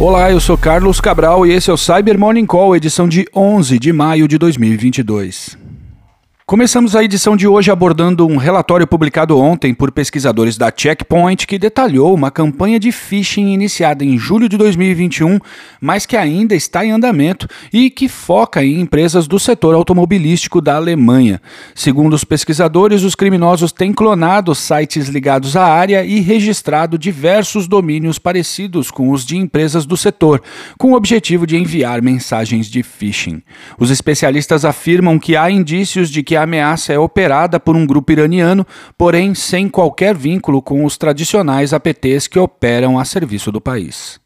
Olá, eu sou Carlos Cabral e esse é o Cyber Morning Call, edição de 11 de maio de 2022. Começamos a edição de hoje abordando um relatório publicado ontem por pesquisadores da Checkpoint que detalhou uma campanha de phishing iniciada em julho de 2021, mas que ainda está em andamento e que foca em empresas do setor automobilístico da Alemanha. Segundo os pesquisadores, os criminosos têm clonado sites ligados à área e registrado diversos domínios parecidos com os de empresas do setor, com o objetivo de enviar mensagens de phishing. Os especialistas afirmam que há indícios de que a ameaça é operada por um grupo iraniano, porém sem qualquer vínculo com os tradicionais APTs que operam a serviço do país.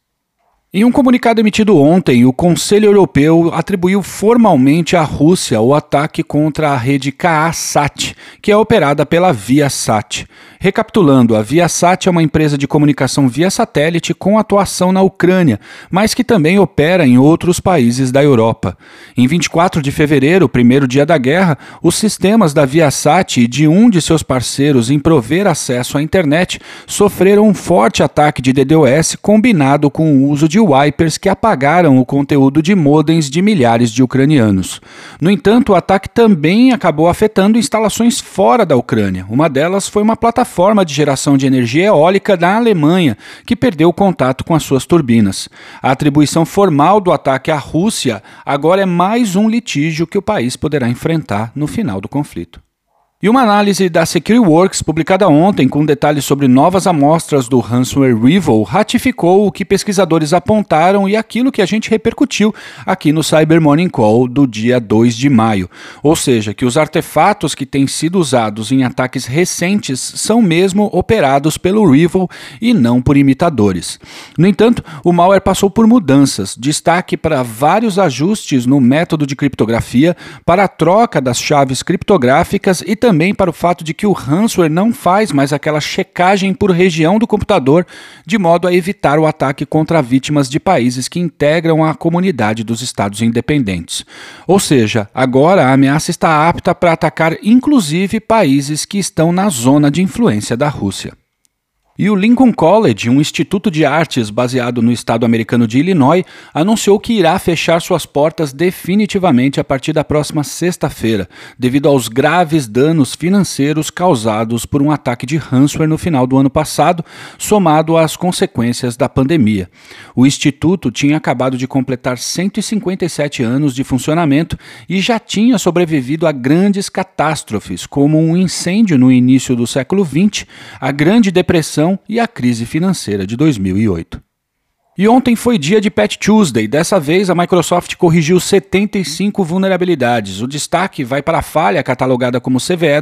Em um comunicado emitido ontem, o Conselho Europeu atribuiu formalmente à Rússia o ataque contra a rede KA-SAT, que é operada pela Viasat. Recapitulando, a Viasat é uma empresa de comunicação via satélite com atuação na Ucrânia, mas que também opera em outros países da Europa. Em 24 de fevereiro, primeiro dia da guerra, os sistemas da Viasat e de um de seus parceiros em prover acesso à internet sofreram um forte ataque de DDoS combinado com o uso de wipers que apagaram o conteúdo de modems de milhares de ucranianos. No entanto, o ataque também acabou afetando instalações fora da Ucrânia. Uma delas foi uma plataforma de geração de energia eólica da Alemanha, que perdeu contato com as suas turbinas. A atribuição formal do ataque à Rússia agora é mais um litígio que o país poderá enfrentar no final do conflito. E uma análise da SecureWorks, publicada ontem com detalhes sobre novas amostras do ransomware Revil, ratificou o que pesquisadores apontaram e aquilo que a gente repercutiu aqui no Cyber Morning Call do dia 2 de maio. Ou seja, que os artefatos que têm sido usados em ataques recentes são mesmo operados pelo Revil e não por imitadores. No entanto, o malware passou por mudanças, destaque para vários ajustes no método de criptografia, para a troca das chaves criptográficas e também também para o fato de que o ransomware não faz mais aquela checagem por região do computador, de modo a evitar o ataque contra vítimas de países que integram a comunidade dos Estados independentes. Ou seja, agora a ameaça está apta para atacar inclusive países que estão na zona de influência da Rússia. E o Lincoln College, um instituto de artes baseado no estado americano de Illinois, anunciou que irá fechar suas portas definitivamente a partir da próxima sexta-feira, devido aos graves danos financeiros causados por um ataque de ransomware no final do ano passado, somado às consequências da pandemia. O instituto tinha acabado de completar 157 anos de funcionamento e já tinha sobrevivido a grandes catástrofes, como um incêndio no início do século XX, a Grande Depressão e a crise financeira de 2008. E ontem foi dia de Patch Tuesday. Dessa vez, a Microsoft corrigiu 75 vulnerabilidades. O destaque vai para a falha catalogada como CVE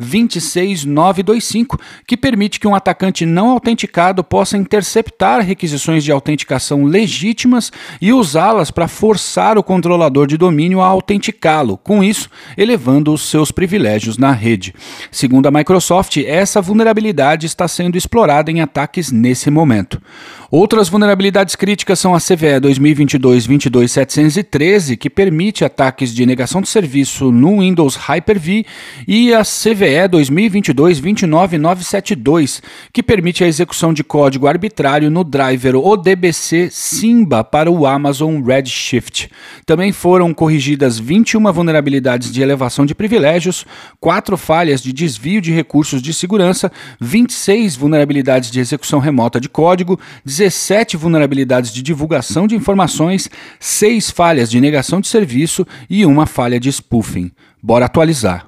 2022-26925, que permite que um atacante não autenticado possa interceptar requisições de autenticação legítimas e usá-las para forçar o controlador de domínio a autenticá-lo, com isso, elevando os seus privilégios na rede. Segundo a Microsoft, essa vulnerabilidade está sendo explorada em ataques nesse momento. Outras vulnerabilidades críticas são a CVE 2022-22713, que permite ataques de negação de serviço no Windows Hyper-V, e a CVE 2022-29972, que permite a execução de código arbitrário no driver ODBC Simba para o Amazon Redshift. Também foram corrigidas 21 vulnerabilidades de elevação de privilégios, 4 falhas de desvio de recursos de segurança, 26 vulnerabilidades de execução remota de código, 17 vulnerabilidades de divulgação de informações, 6 falhas de negação de serviço e uma falha de spoofing. Bora atualizar.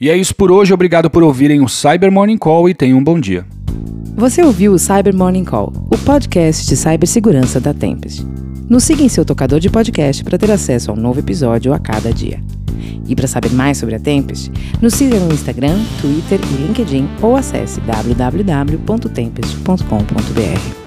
E é isso por hoje, obrigado por ouvirem o Cyber Morning Call e tenham um bom dia. Você ouviu o Cyber Morning Call, o podcast de cibersegurança da Tempest. Nos siga em seu tocador de podcast para ter acesso a um novo episódio a cada dia. E para saber mais sobre a Tempest, nos siga no Instagram, Twitter e LinkedIn ou acesse www.tempest.com.br.